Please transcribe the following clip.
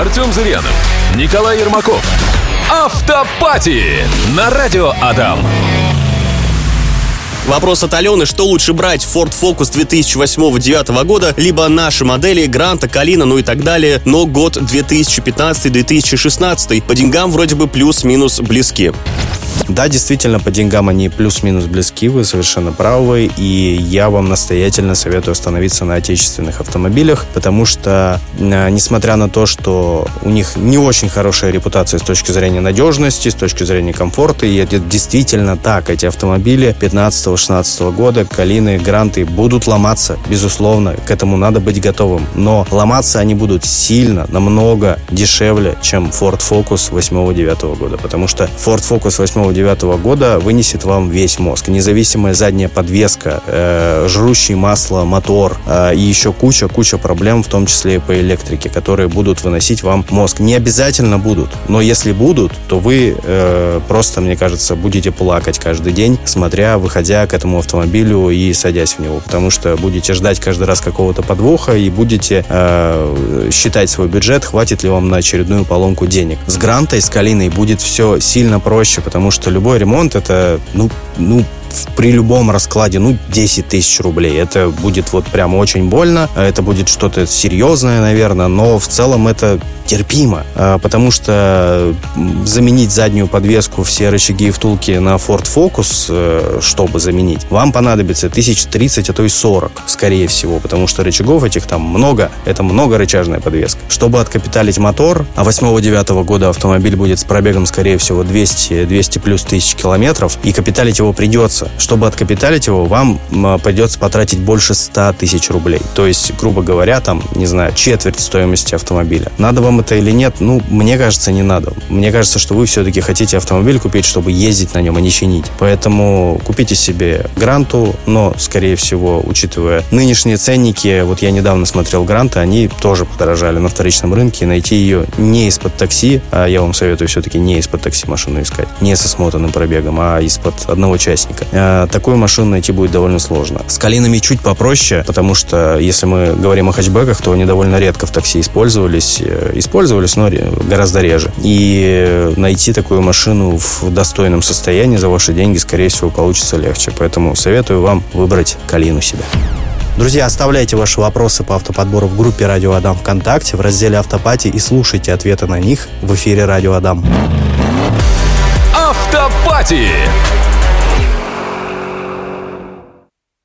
Артем Зырянов, Николай Ермаков. Автопати на радио Адам. Вопрос от Алены, что лучше брать, Ford Focus 2008-2009 года, либо наши модели Гранта, Калина, ну и так далее, но год 2015-2016. По деньгам вроде бы плюс-минус близки. Да, действительно, по деньгам они плюс-минус близки, вы совершенно правы, и я вам настоятельно советую остановиться на отечественных автомобилях, потому что, э, несмотря на то, что у них не очень хорошая репутация с точки зрения надежности, с точки зрения комфорта, и это действительно так, эти автомобили 15-16 года, Калины, Гранты будут ломаться, безусловно, к этому надо быть готовым, но ломаться они будут сильно, намного дешевле, чем Ford Focus 8-9 года, потому что Ford Focus 8 2009 года вынесет вам весь мозг. Независимая задняя подвеска, э, жрущий масло, мотор э, и еще куча-куча проблем, в том числе и по электрике, которые будут выносить вам мозг. Не обязательно будут, но если будут, то вы э, просто, мне кажется, будете плакать каждый день, смотря, выходя к этому автомобилю и садясь в него, потому что будете ждать каждый раз какого-то подвоха и будете э, считать свой бюджет, хватит ли вам на очередную поломку денег. С Грантой, с Калиной будет все сильно проще, потому что любой ремонт это, ну, ну, при любом раскладе, ну, 10 тысяч рублей. Это будет вот прям очень больно, это будет что-то серьезное, наверное, но в целом это терпимо, а, потому что заменить заднюю подвеску, все рычаги и втулки на Ford Focus, э, чтобы заменить, вам понадобится тысяч 30, а то и 40, скорее всего, потому что рычагов этих там много, это много рычажная подвеска. Чтобы откапиталить мотор, а 8-9 года автомобиль будет с пробегом, скорее всего, 200, 200 плюс тысяч километров, и капиталить его придется. Чтобы откапиталить его, вам придется потратить больше 100 тысяч рублей. То есть, грубо говоря, там, не знаю, четверть стоимости автомобиля. Надо вам это или нет? Ну, мне кажется, не надо. Мне кажется, что вы все-таки хотите автомобиль купить, чтобы ездить на нем, а не чинить. Поэтому купите себе Гранту, но, скорее всего, учитывая нынешние ценники, вот я недавно смотрел Гранты, они тоже подорожали на вторичном рынке, найти ее не из-под такси, а я вам советую все-таки не из-под такси машину искать, не со смотанным пробегом, а из-под одного частника. А, такую машину найти будет довольно сложно. С Калинами чуть попроще, потому что если мы говорим о хэтчбеках, то они довольно редко в такси использовались, э, использовались, но гораздо реже. И найти такую машину в достойном состоянии за ваши деньги, скорее всего, получится легче. Поэтому советую вам выбрать Калину себе. Друзья, оставляйте ваши вопросы по автоподбору в группе «Радио Адам ВКонтакте» в разделе «Автопати» и слушайте ответы на них в эфире «Радио Адам». Автопати!